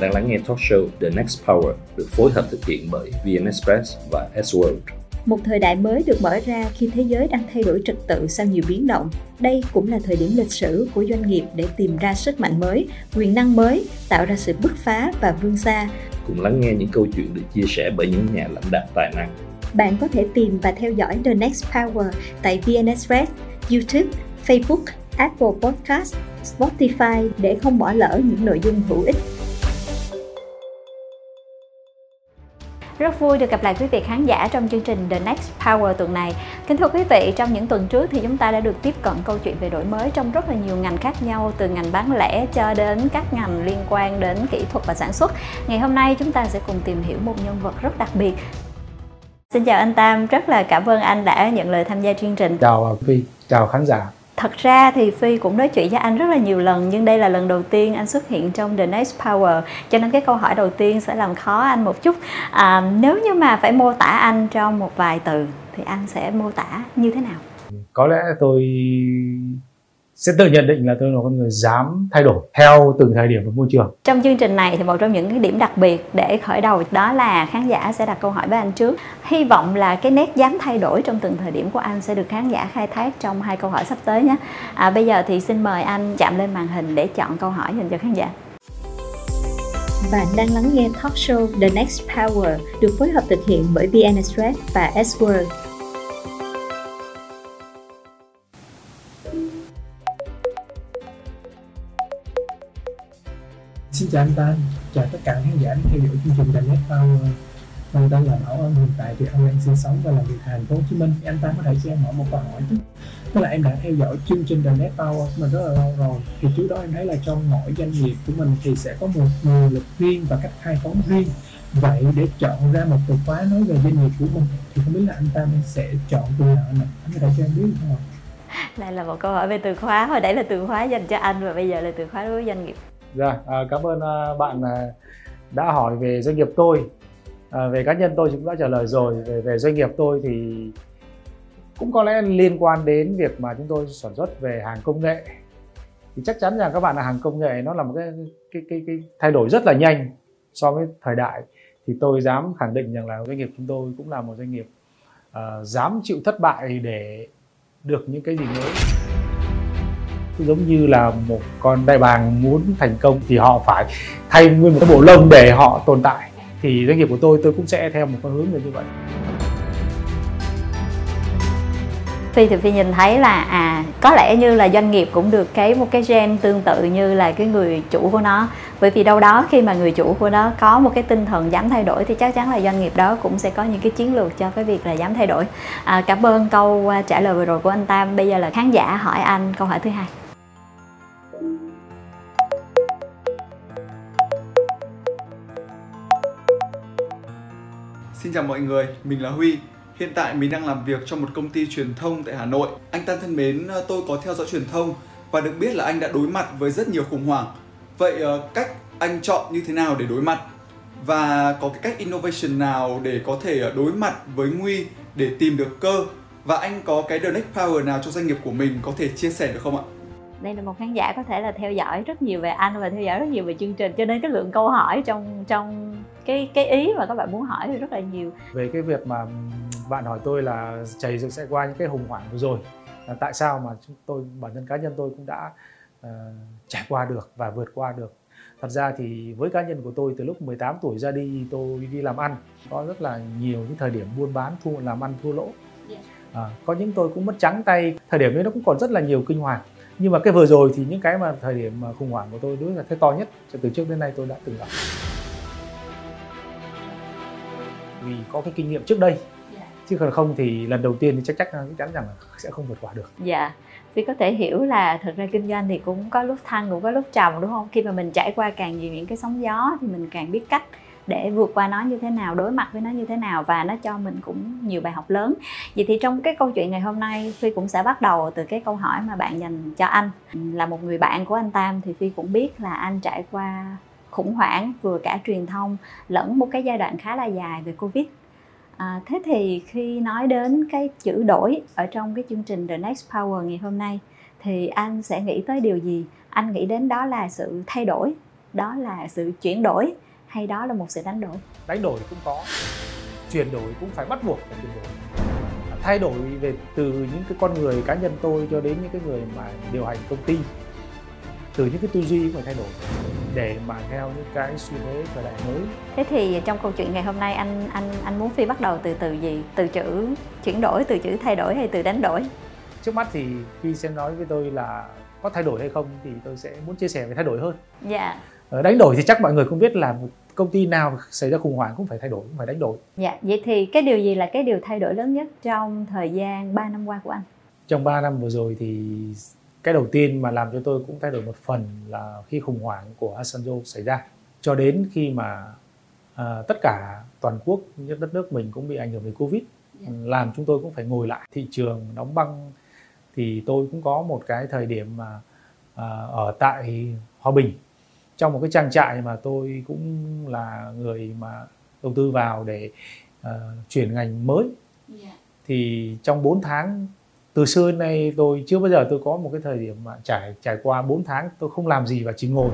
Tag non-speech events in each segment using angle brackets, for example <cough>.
đang lắng nghe talk show The Next Power được phối hợp thực hiện bởi VN Express và S World. Một thời đại mới được mở ra khi thế giới đang thay đổi trật tự sau nhiều biến động. Đây cũng là thời điểm lịch sử của doanh nghiệp để tìm ra sức mạnh mới, quyền năng mới, tạo ra sự bứt phá và vươn xa. Cùng lắng nghe những câu chuyện được chia sẻ bởi những nhà lãnh đạo tài năng. Bạn có thể tìm và theo dõi The Next Power tại VN Express, YouTube, Facebook, Apple Podcast, Spotify để không bỏ lỡ những nội dung hữu ích. Rất vui được gặp lại quý vị khán giả trong chương trình The Next Power tuần này. Kính thưa quý vị, trong những tuần trước thì chúng ta đã được tiếp cận câu chuyện về đổi mới trong rất là nhiều ngành khác nhau, từ ngành bán lẻ cho đến các ngành liên quan đến kỹ thuật và sản xuất. Ngày hôm nay chúng ta sẽ cùng tìm hiểu một nhân vật rất đặc biệt. Xin chào anh Tam, rất là cảm ơn anh đã nhận lời tham gia chương trình. Chào Phi, chào khán giả thật ra thì phi cũng nói chuyện với anh rất là nhiều lần nhưng đây là lần đầu tiên anh xuất hiện trong the next power cho nên cái câu hỏi đầu tiên sẽ làm khó anh một chút. À, nếu như mà phải mô tả anh trong một vài từ thì anh sẽ mô tả như thế nào? Có lẽ tôi sẽ tự nhận định là tôi là con người dám thay đổi theo từng thời điểm và môi trường. Trong chương trình này thì một trong những cái điểm đặc biệt để khởi đầu đó là khán giả sẽ đặt câu hỏi với anh trước. Hy vọng là cái nét dám thay đổi trong từng thời điểm của anh sẽ được khán giả khai thác trong hai câu hỏi sắp tới nhé. À, bây giờ thì xin mời anh chạm lên màn hình để chọn câu hỏi dành cho khán giả. Bạn đang lắng nghe talk show The Next Power được phối hợp thực hiện bởi VN Express và S Xin chào anh ta chào tất cả khán giả theo dõi chương trình The Net Power. Mình tên là Bảo Ân, hiện tại thì anh đang sinh sống và làm việc tại thành phố Hồ Chí Minh. Anh ta có thể cho em hỏi một câu hỏi chứ? Tức là em đã theo dõi chương trình The Net Power mình rất là lâu rồi. Thì trước đó em thấy là trong mỗi doanh nghiệp của mình thì sẽ có một nguồn lực riêng và cách khai phóng riêng. Vậy để chọn ra một từ khóa nói về doanh nghiệp của mình thì không biết là anh ta sẽ chọn từ nào anh Anh có thể cho em biết không ạ? Đây là một câu hỏi về từ khóa, hồi đấy là từ khóa dành cho anh và bây giờ là từ khóa đối với doanh nghiệp Dạ, à, cảm ơn à, bạn à, đã hỏi về doanh nghiệp tôi. À, về cá nhân tôi cũng đã trả lời rồi. Về về doanh nghiệp tôi thì cũng có lẽ liên quan đến việc mà chúng tôi sản xuất về hàng công nghệ. Thì chắc chắn rằng các bạn là hàng công nghệ nó là một cái cái cái, cái thay đổi rất là nhanh so với thời đại. Thì tôi dám khẳng định rằng là doanh nghiệp chúng tôi cũng là một doanh nghiệp uh, dám chịu thất bại để được những cái gì mới giống như là một con đại bàng muốn thành công thì họ phải thay nguyên một cái bộ lông để họ tồn tại. Thì doanh nghiệp của tôi tôi cũng sẽ theo một con hướng như vậy. Phi thì Phi nhìn thấy là à có lẽ như là doanh nghiệp cũng được cái một cái gen tương tự như là cái người chủ của nó. Bởi vì đâu đó khi mà người chủ của nó có một cái tinh thần dám thay đổi thì chắc chắn là doanh nghiệp đó cũng sẽ có những cái chiến lược cho cái việc là dám thay đổi. À, cảm ơn câu à, trả lời vừa rồi của anh Tam. Bây giờ là khán giả hỏi anh câu hỏi thứ hai. Xin chào mọi người, mình là Huy. Hiện tại mình đang làm việc cho một công ty truyền thông tại Hà Nội. Anh Tan thân mến, ờ, tôi có theo dõi truyền thông và được biết là anh đã đối mặt với rất nhiều khủng hoảng. Vậy ờ, cách anh chọn như thế nào để đối mặt? Và có cái cách innovation nào để có thể ờ, đối mặt với nguy để tìm được cơ? Và anh có cái the next power nào cho doanh nghiệp của mình có thể chia sẻ được không ạ? Đây là một khán giả có thể là theo dõi rất nhiều về anh và theo dõi rất nhiều về chương trình. Cho nên cái lượng câu hỏi trong trong cái cái ý mà các bạn muốn hỏi thì rất là nhiều. Về cái việc mà bạn hỏi tôi là chảy dựng sẽ qua những cái hùng hoảng vừa rồi là tại sao mà chúng tôi bản thân cá nhân tôi cũng đã uh, trải qua được và vượt qua được. Thật ra thì với cá nhân của tôi từ lúc 18 tuổi ra đi tôi đi làm ăn có rất là nhiều những thời điểm buôn bán thua làm ăn thua lỗ. À, có những tôi cũng mất trắng tay. Thời điểm ấy nó cũng còn rất là nhiều kinh hoàng nhưng mà cái vừa rồi thì những cái mà thời điểm mà khủng hoảng của tôi đối là cái to nhất từ trước đến nay tôi đã từng gặp. Vì có cái kinh nghiệm trước đây dạ. chứ còn không thì lần đầu tiên thì chắc chắc chắc chắn rằng là sẽ không vượt qua được. Dạ. Vì có thể hiểu là thật ra kinh doanh thì cũng có lúc thăng cũng có lúc trầm đúng không? Khi mà mình trải qua càng nhiều những cái sóng gió thì mình càng biết cách để vượt qua nó như thế nào đối mặt với nó như thế nào và nó cho mình cũng nhiều bài học lớn. Vậy thì trong cái câu chuyện ngày hôm nay phi cũng sẽ bắt đầu từ cái câu hỏi mà bạn dành cho anh. Là một người bạn của anh tam thì phi cũng biết là anh trải qua khủng hoảng vừa cả truyền thông lẫn một cái giai đoạn khá là dài về covid. À, thế thì khi nói đến cái chữ đổi ở trong cái chương trình The Next Power ngày hôm nay thì anh sẽ nghĩ tới điều gì? Anh nghĩ đến đó là sự thay đổi đó là sự chuyển đổi hay đó là một sự đánh đổi? Đánh đổi cũng có. Chuyển đổi cũng phải bắt buộc phải chuyển đổi. Thay đổi về từ những cái con người cá nhân tôi cho đến những cái người mà điều hành công ty. Từ những cái tư duy cũng phải thay đổi để mà theo những cái xu thế thời đại mới. Thế thì trong câu chuyện ngày hôm nay anh anh anh muốn phi bắt đầu từ từ gì? Từ chữ chuyển đổi từ chữ thay đổi hay từ đánh đổi? Trước mắt thì phi sẽ nói với tôi là có thay đổi hay không thì tôi sẽ muốn chia sẻ về thay đổi hơn. Dạ. Ờ, đánh đổi thì chắc mọi người cũng biết là một công ty nào xảy ra khủng hoảng cũng phải thay đổi cũng phải đánh đổi. Dạ vậy thì cái điều gì là cái điều thay đổi lớn nhất trong thời gian 3 năm qua của anh? Trong 3 năm vừa rồi thì cái đầu tiên mà làm cho tôi cũng thay đổi một phần là khi khủng hoảng của Asanjo xảy ra. Cho đến khi mà à, tất cả toàn quốc nhất đất nước mình cũng bị ảnh hưởng bởi Covid làm chúng tôi cũng phải ngồi lại. Thị trường đóng băng thì tôi cũng có một cái thời điểm mà à, ở tại Hòa Bình trong một cái trang trại mà tôi cũng là người mà đầu tư vào để uh, chuyển ngành mới. Thì trong 4 tháng từ xưa đến nay tôi chưa bao giờ tôi có một cái thời điểm mà trải trải qua 4 tháng tôi không làm gì và chỉ ngồi.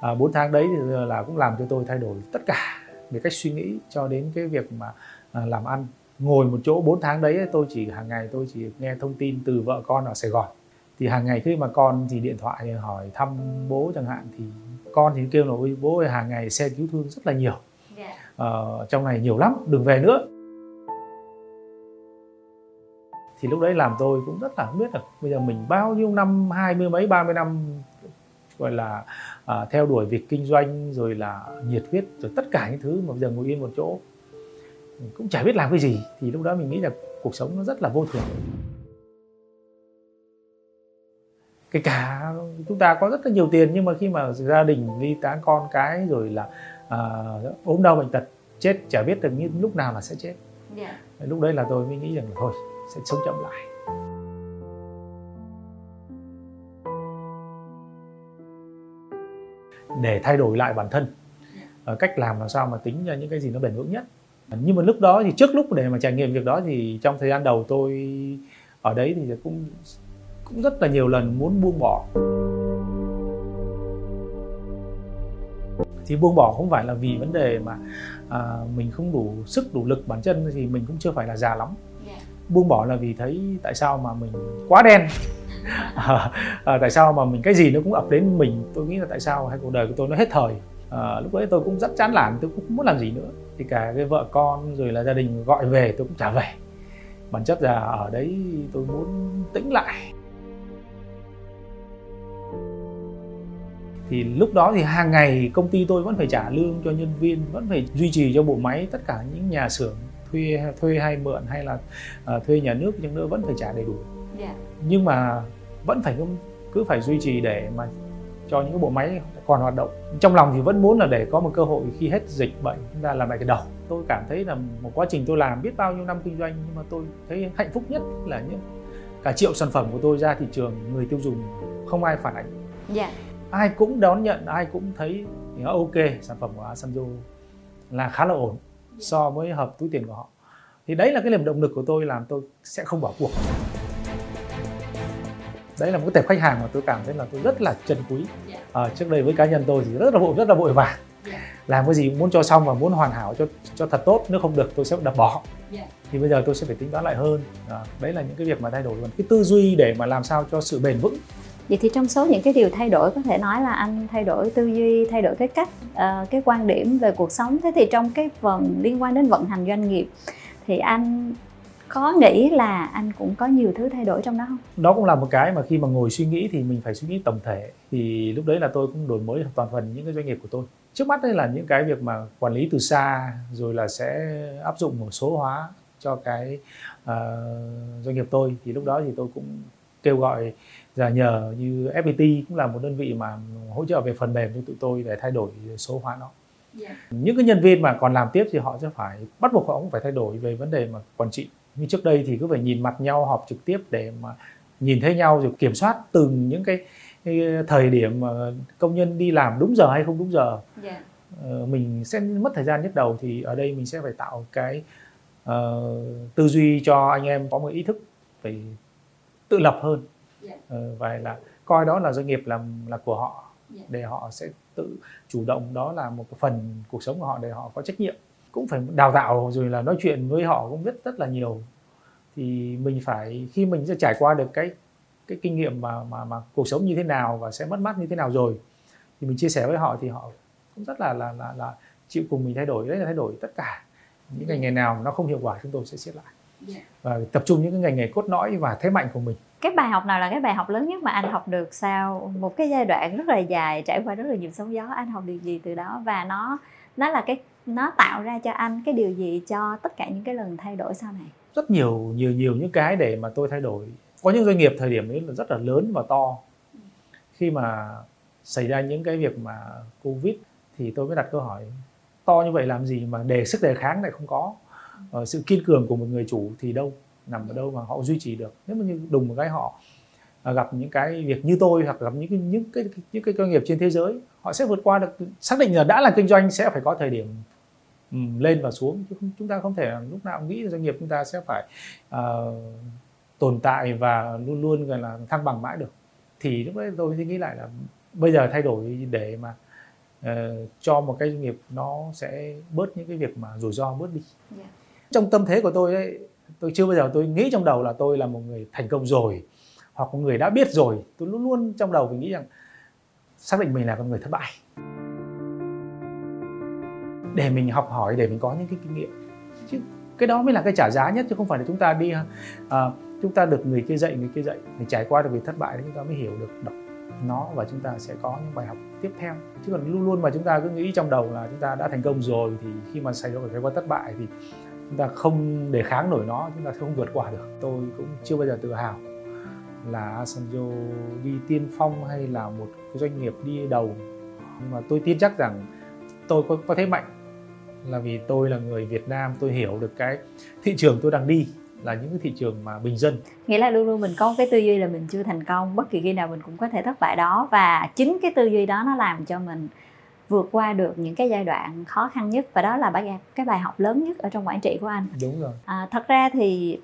À, 4 tháng đấy thì là cũng làm cho tôi thay đổi tất cả về cách suy nghĩ cho đến cái việc mà à, làm ăn. Ngồi một chỗ 4 tháng đấy tôi chỉ hàng ngày tôi chỉ nghe thông tin từ vợ con ở Sài Gòn thì hàng ngày khi mà con thì điện thoại hỏi thăm bố chẳng hạn thì con thì kêu là ôi bố ơi hàng ngày xe cứu thương rất là nhiều. Yeah. ờ, trong này nhiều lắm đừng về nữa. Thì lúc đấy làm tôi cũng rất là không biết là bây giờ mình bao nhiêu năm hai mươi mấy ba mươi năm gọi là à, theo đuổi việc kinh doanh rồi là nhiệt huyết rồi tất cả những thứ mà bây giờ ngồi yên một chỗ. Cũng chả biết làm cái gì thì lúc đó mình nghĩ là cuộc sống nó rất là vô thường kể cả chúng ta có rất là nhiều tiền nhưng mà khi mà gia đình ly tán con cái rồi là à, ốm đau bệnh tật chết chả biết được như lúc nào là sẽ chết. Yeah. lúc đấy là tôi mới nghĩ rằng là thôi sẽ sống chậm lại. Để thay đổi lại bản thân. Ở cách làm làm sao mà tính ra những cái gì nó bền vững nhất. Nhưng mà lúc đó thì trước lúc để mà trải nghiệm việc đó thì trong thời gian đầu tôi ở đấy thì cũng cũng rất là nhiều lần muốn buông bỏ. Thì buông bỏ không phải là vì vấn đề mà à, mình không đủ sức đủ lực bản chân thì mình cũng chưa phải là già lắm. Yeah. buông bỏ là vì thấy tại sao mà mình quá đen. <laughs> À, à, tại sao mà mình cái gì nó cũng ập đến mình tôi nghĩ là tại sao hai cuộc đời của tôi nó hết thời. À, lúc đấy tôi cũng rất chán nản tôi cũng không muốn làm gì nữa. Thì cả cái vợ con rồi là gia đình gọi về tôi cũng trả về. Bản chất là ở đấy tôi muốn tĩnh lại thì lúc đó thì hàng ngày công ty tôi vẫn phải trả lương cho nhân viên vẫn phải duy trì cho bộ máy tất cả những nhà xưởng thuê thuê hay mượn hay là uh, thuê nhà nước nhưng nữa vẫn phải trả đầy đủ yeah. Dạ. nhưng mà vẫn phải cứ phải duy trì để mà cho những cái bộ máy còn hoạt động trong lòng thì vẫn muốn là để có một cơ hội khi hết dịch bệnh chúng ta làm lại cái đầu tôi cảm thấy là một quá trình tôi làm biết bao nhiêu năm kinh doanh nhưng mà tôi thấy hạnh phúc nhất là những cả triệu sản phẩm của tôi ra thị trường người tiêu dùng không ai phản ánh yeah. Dạ ai cũng đón nhận ai cũng thấy ok sản phẩm của Asanjo là khá là ổn so với hợp túi tiền của họ. Thì đấy là cái niềm động lực của tôi làm tôi sẽ không bỏ cuộc. Đấy là một cái tệp khách hàng mà tôi cảm thấy là tôi rất là trân quý. À, trước đây với cá nhân tôi thì rất là vội rất là vội vàng. Làm cái gì muốn cho xong và muốn hoàn hảo cho cho thật tốt nếu không được tôi sẽ đập bỏ. Thì bây giờ tôi sẽ phải tính toán lại hơn. À, đấy là những cái việc mà thay đổi. Cái tư duy để mà làm sao cho sự bền vững vậy thì trong số những cái điều thay đổi có thể nói là anh thay đổi tư duy thay đổi cái cách uh, cái quan điểm về cuộc sống thế thì trong cái phần liên quan đến vận hành doanh nghiệp thì anh có nghĩ là anh cũng có nhiều thứ thay đổi trong đó không? Đó cũng là một cái mà khi mà ngồi suy nghĩ thì mình phải suy nghĩ tổng thể thì lúc đấy là tôi cũng đổi mới toàn phần những cái doanh nghiệp của tôi. Trước mắt đây là những cái việc mà quản lý từ xa rồi là sẽ áp dụng một số hóa cho cái uh, doanh nghiệp tôi thì lúc đó thì tôi cũng kêu gọi và nhờ như FPT cũng là một đơn vị mà hỗ trợ về phần mềm cho tụi tôi để thay đổi số hóa nó yeah. Dạ. những cái nhân viên mà còn làm tiếp thì họ sẽ phải bắt buộc họ cũng phải thay đổi về vấn đề mà quản trị như trước đây thì cứ phải nhìn mặt nhau họp trực tiếp để mà nhìn thấy nhau rồi kiểm soát từng những cái, cái thời điểm mà công nhân đi làm đúng giờ hay không đúng giờ yeah. Dạ. uh, mình sẽ mất thời gian nhất đầu thì ở đây mình sẽ phải tạo cái uh, tư duy cho anh em có một ý thức phải tự lập hơn ờ, và là coi đó là doanh nghiệp là là của họ để họ sẽ tự chủ động đó là một phần cuộc sống của họ để họ có trách nhiệm. Cũng phải đào tạo rồi là nói chuyện với họ cũng rất rất là nhiều. Thì mình phải khi mình sẽ trải qua được cái cái kinh nghiệm mà mà mà cuộc sống như thế nào và sẽ mất mát như thế nào rồi thì mình chia sẻ với họ thì họ cũng rất là là là, là chịu cùng mình thay đổi đấy là thay đổi tất cả. Những ngành nghề nào nó không hiệu quả chúng tôi sẽ siết lại và tập trung những cái ngành nghề cốt lõi và thế mạnh của mình. Cái bài học nào là cái bài học lớn nhất mà anh học được sau một cái giai đoạn rất là dài trải qua rất là nhiều sóng gió? Anh học được gì từ đó? Và nó nó là cái nó tạo ra cho anh cái điều gì cho tất cả những cái lần thay đổi sau này? Rất nhiều nhiều nhiều những cái để mà tôi thay đổi. Có những doanh nghiệp thời điểm ấy là rất là lớn và to. Khi mà xảy ra những cái việc mà covid thì tôi mới đặt câu hỏi to như vậy làm gì mà đề sức đề kháng lại không có Ờ, sự kiên cường của một người chủ thì đâu nằm ở đâu mà họ duy trì được. Nếu mà như đùng một cái họ à, gặp những cái việc như tôi hoặc gặp những cái những cái những cái doanh nghiệp trên thế giới họ sẽ vượt qua được xác định là đã là kinh doanh sẽ phải có thời điểm um, lên và xuống. Chứ không, chúng ta không thể lúc nào nghĩ doanh nghiệp chúng ta sẽ phải uh, tồn tại và luôn luôn gọi là thăng bằng mãi được. Thì lúc đấy tôi nghĩ lại là bây giờ thay đổi để mà uh, cho một cái doanh nghiệp nó sẽ bớt những cái việc mà rủi ro bớt đi. Yeah. Trong tâm thế của tôi ấy, tôi chưa bao giờ tôi nghĩ trong đầu là tôi là một người thành công rồi hoặc một người đã biết rồi. Tôi luôn luôn trong đầu mình nghĩ rằng xác định mình là con người thất bại. Để mình học hỏi để mình có những cái kinh nghiệm. Chứ cái đó mới là cái trả giá nhất chứ không phải là chúng ta đi à, chúng ta được người kia dạy người kia dạy. Mình trải qua được việc thất bại thì chúng ta mới hiểu được đọc nó và chúng ta sẽ có những bài học tiếp theo. Chứ còn luôn luôn mà chúng ta cứ nghĩ trong đầu là chúng ta đã thành công rồi thì khi mà xảy ra trải qua thất bại thì chúng ta không để kháng nổi nó chúng ta không vượt qua được. Tôi cũng chưa bao giờ tự hào là Asanjo đi tiên phong hay là một cái doanh nghiệp đi đầu. Nhưng mà tôi tin chắc rằng tôi có, có thế mạnh là vì tôi là người Việt Nam tôi hiểu được cái thị trường tôi đang đi là những cái thị trường mà bình dân. Nghĩa là luôn luôn mình có cái tư duy là mình chưa thành công. Bất kỳ khi nào mình cũng có thể thất bại đó. Và chính cái tư duy đó nó làm cho mình vượt qua được những cái giai đoạn khó khăn nhất và đó là bài cái bài học lớn nhất ở trong quản trị của anh. Đúng rồi. À, thật ra thì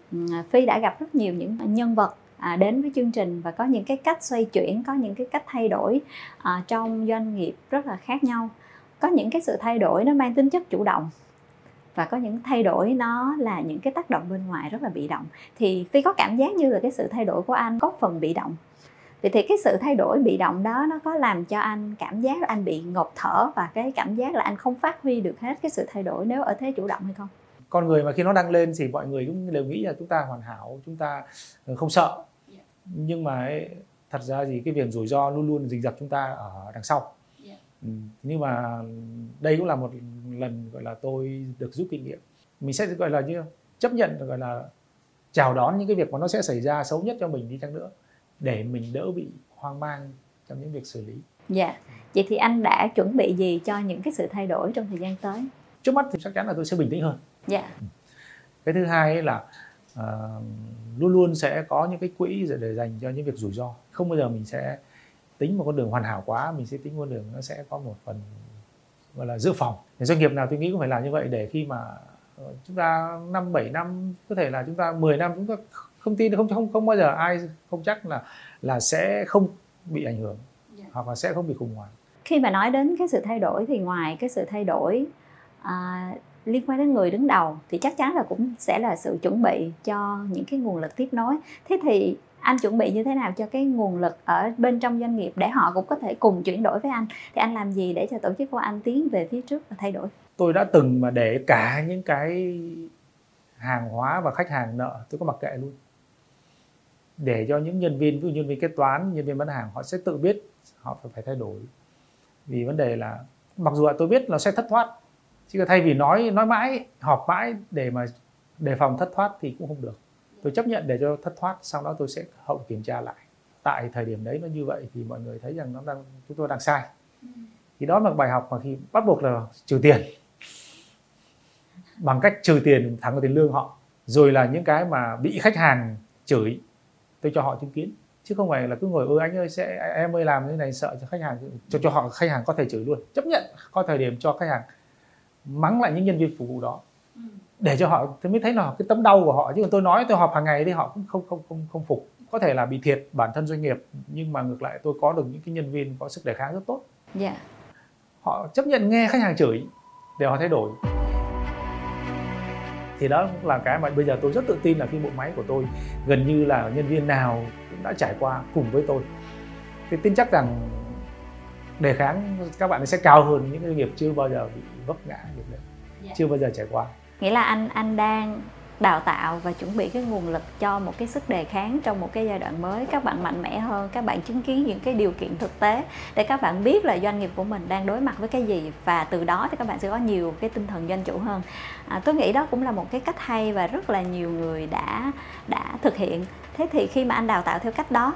phi đã gặp rất nhiều những nhân vật à, đến với chương trình và có những cái cách xoay chuyển có những cái cách thay đổi à, trong doanh nghiệp rất là khác nhau. Có những cái sự thay đổi nó mang tính chất chủ động và có những thay đổi nó là những cái tác động bên ngoài rất là bị động. Thì phi có cảm giác như là cái sự thay đổi của anh có phần bị động vậy thì cái sự thay đổi bị động đó nó có làm cho anh cảm giác là anh bị ngộp thở và cái cảm giác là anh không phát huy được hết cái sự thay đổi nếu ở thế chủ động hay không? Con người mà khi nó đăng lên thì mọi người cũng đều nghĩ là chúng ta hoàn hảo chúng ta ờ, không sợ. Nhưng mà ấy, thật ra thì cái việc rủi ro luôn luôn rình rập chúng ta ở đằng sau. Ừ, nhưng mà đây cũng là một lần gọi là tôi được rút kinh nghiệm. Mình sẽ gọi là như chấp nhận gọi là chào đón những cái việc mà nó sẽ xảy ra xấu nhất cho mình đi chăng nữa để mình đỡ bị hoang mang trong những việc xử lý. Dạ. Vậy thì anh đã chuẩn bị gì cho những cái sự thay đổi trong thời gian tới? Trước mắt thì chắc chắn là tôi sẽ bình tĩnh hơn. Dạ. Cái thứ hai là uh, luôn luôn sẽ có những cái quỹ để dành cho những việc rủi ro. Không bao giờ mình sẽ tính một con đường hoàn hảo quá, mình sẽ tính con đường nó sẽ có một phần gọi là dự phòng. Thì doanh nghiệp nào tôi nghĩ cũng phải làm như vậy để khi mà ờ, chúng ta năm bảy năm có thể là chúng ta 10 năm chúng ta không tin không không không bao giờ ai không chắc là là sẽ không bị ảnh hưởng yeah. Dạ. hoặc là sẽ không bị khủng hoảng khi mà nói đến cái sự thay đổi thì ngoài cái sự thay đổi à, liên quan đến người đứng đầu thì chắc chắn là cũng sẽ là sự chuẩn bị cho những cái nguồn lực tiếp nối thế thì anh chuẩn bị như thế nào cho cái nguồn lực ở bên trong doanh nghiệp để họ cũng có thể cùng chuyển đổi với anh thì anh làm gì để cho tổ chức của anh tiến về phía trước và thay đổi tôi đã từng mà để cả những cái hàng hóa và khách hàng nợ tôi có mặc kệ luôn để cho những nhân viên, ví dụ nhân viên kế toán, nhân viên bán hàng, họ sẽ tự biết họ phải phải thay đổi. Vì vấn đề là mặc dù là tôi biết là sẽ thất thoát, chứ thay vì nói nói mãi, họp mãi để mà đề phòng thất thoát thì cũng không được. Tôi chấp nhận để cho thất thoát, sau đó tôi sẽ hậu kiểm tra lại. Tại thời điểm đấy nó như vậy thì mọi người thấy rằng nó đang, chúng tôi đang sai. Thì đó là bài học mà khi bắt buộc là trừ tiền. Bằng cách trừ tiền thắng vào tiền lương họ. Rồi là những cái mà bị khách hàng chửi tôi cho họ chứng kiến. Chứ không phải là cứ ngồi ơi anh ơi sẽ em ơi làm như này sợ cho khách hàng. Cho cho họ khách hàng có thể chửi luôn. Chấp nhận có thời điểm cho khách hàng mắng lại những nhân viên phục vụ đó. Để cho họ tôi mới thấy là cái tấm đau của họ. Chứ còn tôi nói tôi họp hàng ngày thì họ cũng không không không không phục. Có thể là bị thiệt bản thân doanh nghiệp nhưng mà ngược lại tôi có được những cái nhân viên có sức đề kháng rất tốt. Dạ. Họ chấp nhận nghe khách hàng chửi để họ thay đổi thì đó cũng là cái mà bây giờ tôi rất tự tin là khi bộ máy của tôi gần như là nhân viên nào cũng đã trải qua cùng với tôi. Thì tin chắc rằng đề kháng các bạn sẽ cao hơn những doanh nghiệp chưa bao giờ bị vấp ngã việc đấy chưa bao giờ trải qua. Nghĩa là anh anh đang đào tạo và chuẩn bị cái nguồn lực cho một cái sức đề kháng trong một cái giai đoạn mới. Các bạn mạnh mẽ hơn các bạn chứng kiến những cái điều kiện thực tế để các bạn biết là doanh nghiệp của mình đang đối mặt với cái gì và từ đó thì các bạn sẽ có nhiều cái tinh thần doanh chủ hơn. À, tôi nghĩ đó cũng là một cái cách hay và rất là nhiều người đã đã thực hiện. Thế thì khi mà anh đào tạo theo cách đó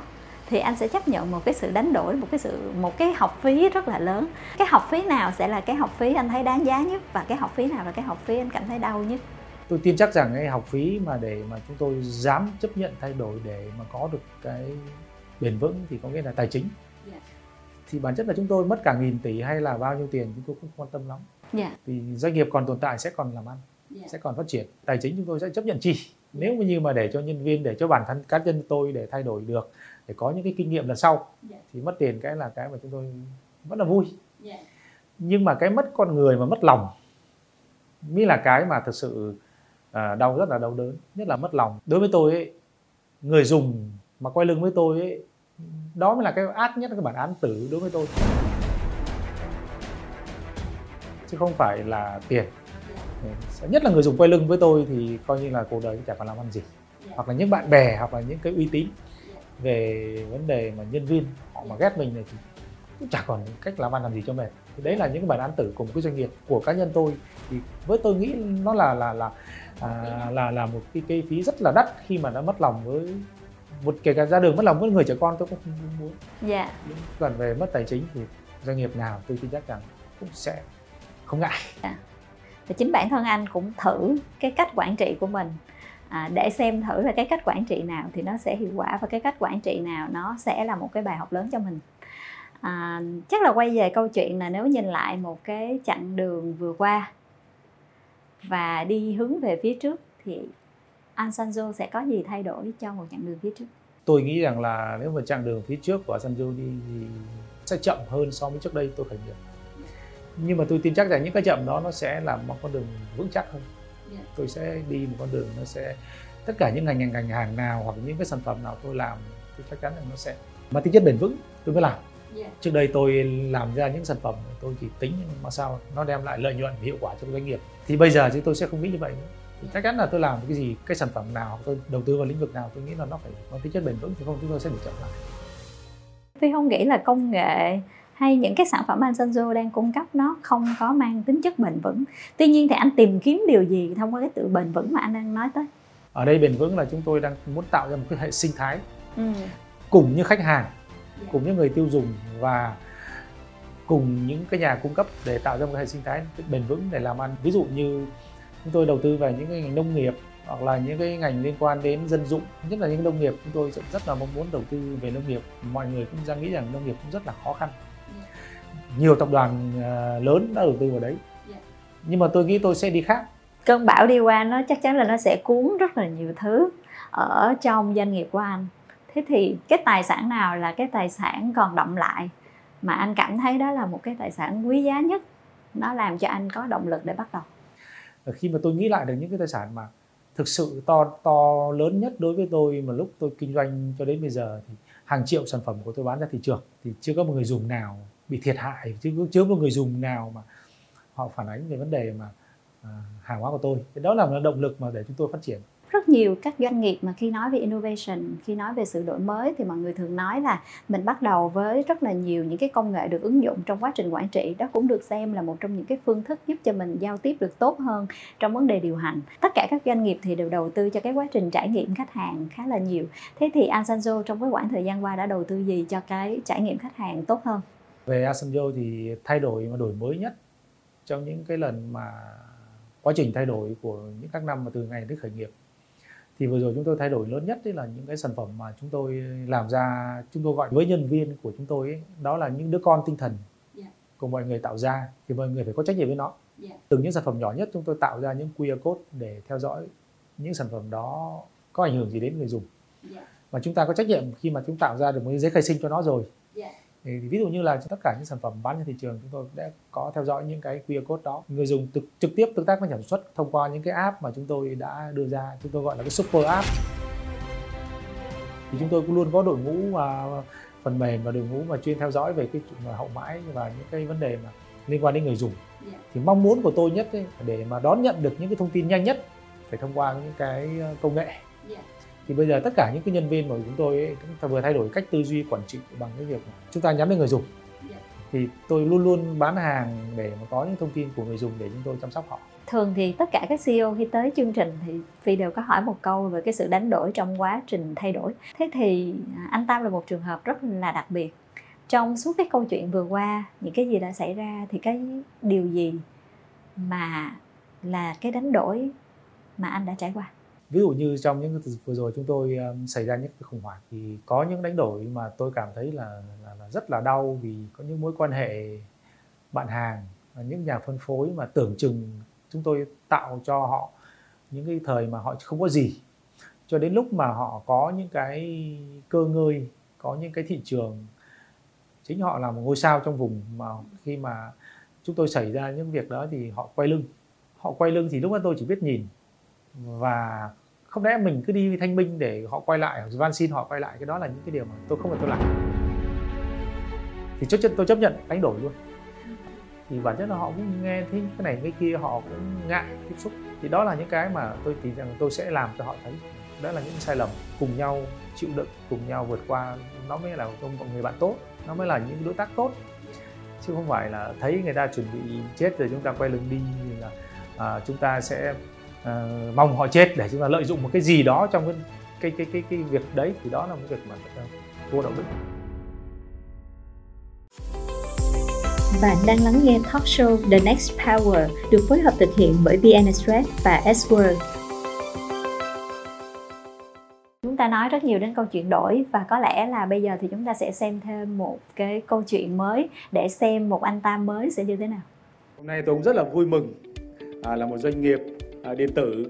thì anh sẽ chấp nhận một cái sự đánh đổi một cái sự một cái học phí rất là lớn. Cái học phí nào sẽ là cái học phí anh thấy đáng giá nhất và cái học phí nào là cái học phí anh cảm thấy đau nhất? Tôi tin chắc rằng cái học phí mà để mà chúng tôi dám chấp nhận thay đổi để mà có được cái bền vững thì có nghĩa là tài chính yeah. thì bản chất là chúng tôi mất cả nghìn tỷ hay là bao nhiêu tiền chúng tôi không quan tâm lắm yeah. vì doanh nghiệp còn tồn tại sẽ còn làm ăn yeah. sẽ còn phát triển tài chính chúng tôi sẽ chấp nhận chi nếu như mà để cho nhân viên để cho bản thân cá nhân tôi để thay đổi được để có những cái kinh nghiệm lần sau yeah. thì mất tiền cái là cái mà chúng tôi vẫn là vui yeah. nhưng mà cái mất con người mà mất lòng mới là cái mà thực sự à, đau rất là đau đớn nhất là mất lòng. Đối với tôi ấy, người dùng mà quay lưng với tôi ấy, đó mới là cái ác nhất cái bản án tử đối với tôi. Chứ không phải là tiền. Nhất là người dùng quay lưng với tôi thì coi như là cuộc đời chả còn làm ăn gì. Hoặc là những bạn bè hoặc là những cái uy tín về vấn đề mà nhân viên họ mà ghét mình này thì cũng chả còn cách làm ăn làm gì cho mệt thì đấy là những cái bản án tử của một cái doanh nghiệp của cá nhân tôi. Thì với tôi nghĩ nó là là là à, là là một cái cái phí rất là đắt khi mà đã mất lòng với một kể cả ra đường mất lòng với người trẻ con tôi cũng không muốn. Dạ. Còn về mất tài chính thì doanh nghiệp nào tôi tin chắc rằng cũng sẽ không ngại. Dạ. và chính bản thân anh cũng thử cái cách quản trị của mình. À, để xem thử là cái cách quản trị nào thì nó sẽ hiệu quả và cái cách quản trị nào nó sẽ là một cái bài học lớn cho mình à, chắc là quay về câu chuyện là nếu nhìn lại một cái chặng đường vừa qua và đi hướng về phía trước thì Asanjo sẽ có gì thay đổi cho một chặng đường phía trước? Tôi nghĩ rằng là nếu mà chặng đường phía trước của Asanjo đi thì sẽ chậm hơn so với trước đây tôi khởi nghiệp. Nhưng mà tôi tin chắc rằng những cái chậm đó nó sẽ làm một con đường vững chắc hơn. Yeah. Tôi sẽ đi một con đường nó sẽ tất cả những ngành ngành hàng nào hoặc những cái sản phẩm nào tôi làm tôi chắc chắn rằng nó sẽ mang tính chất bền vững tôi mới làm yeah. trước đây tôi làm ra những sản phẩm tôi chỉ tính mà sao nó đem lại lợi nhuận hiệu quả cho doanh nghiệp. Thì bây giờ thì tôi sẽ không nghĩ như vậy nữa. Thì chắc chắn là tôi làm cái gì cái sản phẩm nào tôi đầu tư vào lĩnh vực nào tôi nghĩ là nó phải có tính chất bền vững thì không chúng tôi sẽ bị chậm lại. Tôi không nghĩ là công nghệ hay những cái sản phẩm anh Sanjo đang cung cấp nó không có mang tính chất bền vững. Tuy nhiên thì anh tìm kiếm điều gì thông qua cái tự bền vững mà anh đang nói tới? Ở đây bền vững là chúng tôi đang muốn tạo ra một cái hệ sinh thái. Ừ. cùng như khách hàng cùng những người tiêu dùng và cùng những cái nhà cung cấp để tạo ra một hệ sinh thái bền vững để làm ăn. Ví dụ như chúng tôi đầu tư vào những cái ngành nông nghiệp hoặc là những cái ngành liên quan đến dân dụng nhất là những nông nghiệp chúng tôi rất là mong muốn đầu tư về nông nghiệp. Mọi người cũng ra nghĩ rằng nông nghiệp cũng rất là khó khăn. Nhiều tập đoàn à, lớn đã đầu tư vào đấy. Nhưng mà tôi nghĩ tôi sẽ đi khác. Cơn bão đi qua nó chắc chắn là nó sẽ cuốn rất là nhiều thứ ở trong doanh nghiệp của anh thế thì cái tài sản nào là cái tài sản còn động lại mà anh cảm thấy đó là một cái tài sản quý giá nhất? Nó làm cho anh có động lực để bắt đầu. Ờ, khi mà tôi nghĩ lại được những cái tài sản mà thực sự to to lớn nhất đối với tôi mà lúc tôi kinh doanh cho đến bây giờ thì hàng triệu sản phẩm của tôi bán ra thị trường thì chưa có một người dùng nào bị thiệt hại chứ chưa có một người dùng nào mà họ phản ánh về vấn đề mà à, hàng hóa của tôi. Thì đó là một động lực mà để chúng tôi phát triển rất nhiều các doanh nghiệp mà khi nói về innovation, khi nói về sự đổi mới thì mọi người thường nói là mình bắt đầu với rất là nhiều những cái công nghệ được ứng dụng trong quá trình quản trị. Đó cũng được xem là một trong những cái phương thức giúp cho mình giao tiếp được tốt hơn trong vấn đề điều hành. Tất cả các doanh nghiệp thì đều đầu tư cho cái quá trình trải nghiệm khách hàng khá là nhiều. Thế thì Asanzo trong cái khoảng thời gian qua đã đầu tư gì cho cái trải nghiệm khách hàng tốt hơn? Về Asanzo thì thay đổi và đổi mới nhất trong những cái lần mà quá trình thay đổi của những các năm mà từ ngày đến khởi nghiệp thì vừa rồi chúng tôi thay đổi lớn nhất đấy là những cái sản phẩm mà chúng tôi làm ra chúng tôi gọi với nhân viên của chúng tôi ấy, đó là những đứa con tinh thần yeah. của mọi người tạo ra thì mọi người phải có trách nhiệm với nó yeah. từ những sản phẩm nhỏ nhất chúng tôi tạo ra những QR code để theo dõi những sản phẩm đó có ảnh hưởng gì đến người dùng yeah. và chúng ta có trách nhiệm khi mà chúng tạo ra được một giấy khai sinh cho nó rồi Thì ví dụ như là tất cả những sản phẩm bán trên thị trường chúng tôi đã có theo dõi những cái QR code đó người dùng trực, trực tiếp tương tác với nhà sản xuất thông qua những cái app mà chúng tôi đã đưa ra chúng tôi gọi là cái super app thì chúng tôi cũng luôn có đội ngũ và phần mềm và đội ngũ mà chuyên theo dõi về cái hậu mãi và những cái vấn đề mà liên quan đến người dùng Dạ. thì mong muốn của tôi nhất ấy, để mà đón nhận được những cái thông tin nhanh nhất phải thông qua những cái ờ, công nghệ Dạ thì bây giờ tất cả những cái nhân viên của chúng tôi ấy, chúng ta vừa thay đổi cách tư duy quản trị bằng cái việc chúng ta nhắm đến người dùng thì tôi luôn luôn bán hàng để mà có những thông tin của người dùng để chúng tôi chăm sóc họ thường thì tất cả các CEO khi tới chương trình thì Phi đều có hỏi một câu về cái sự đánh đổi trong quá trình thay đổi. Thế thì à, anh Tam là một trường hợp rất là đặc biệt. Trong suốt cái câu chuyện vừa qua, những cái gì đã xảy ra thì cái điều gì mà là cái đánh đổi mà anh đã trải qua? Ví dụ như trong những cái vừa rồi chúng tôi um, xảy ra những cái khủng hoảng thì có những đánh đổi mà tôi cảm thấy là, là, là rất là đau vì có những mối quan hệ bạn hàng những nhà phân phối mà tưởng chừng chúng tôi tạo cho họ những cái thời mà họ không có gì. Cho đến lúc mà họ có những cái cơ ngơi có những cái thị trường chính họ là một ngôi sao trong vùng mà khi mà chúng tôi xảy ra những việc đó thì họ quay lưng. Họ quay lưng thì lúc đó tôi chỉ biết nhìn và không lẽ mình cứ đi thanh minh để họ quay lại hoặc van xin họ quay lại? Cái đó là những cái điều mà tôi không phải tôi làm. Thì trước chân tôi chấp nhận đánh đổi luôn. Thì bản chất là họ cũng nghe thấy cái này cái kia họ cũng ngại tiếp xúc. Thì đó là những cái mà tôi tin rằng tôi sẽ làm cho họ thấy. Đó là những sai lầm cùng nhau chịu đựng cùng nhau vượt qua. Nó mới là một người bạn tốt. Nó mới là những đối tác tốt. Chứ không phải là thấy người ta chuẩn bị chết rồi chúng ta quay lưng đi là à, chúng ta sẽ à, mong họ chết để chúng ta lợi dụng một cái gì đó trong cái cái cái cái, cái việc đấy thì đó là một việc mà là vô đạo đức Bạn đang lắng nghe talk show The Next Power được phối hợp thực hiện bởi VN Express và S-World. Chúng ta nói rất nhiều đến câu chuyện đổi và có lẽ là bây giờ thì chúng ta sẽ xem thêm một cái câu chuyện mới để xem một anh Tam mới sẽ như thế nào. hôm nay tôi cũng rất là vui mừng à, là một doanh nghiệp điện tử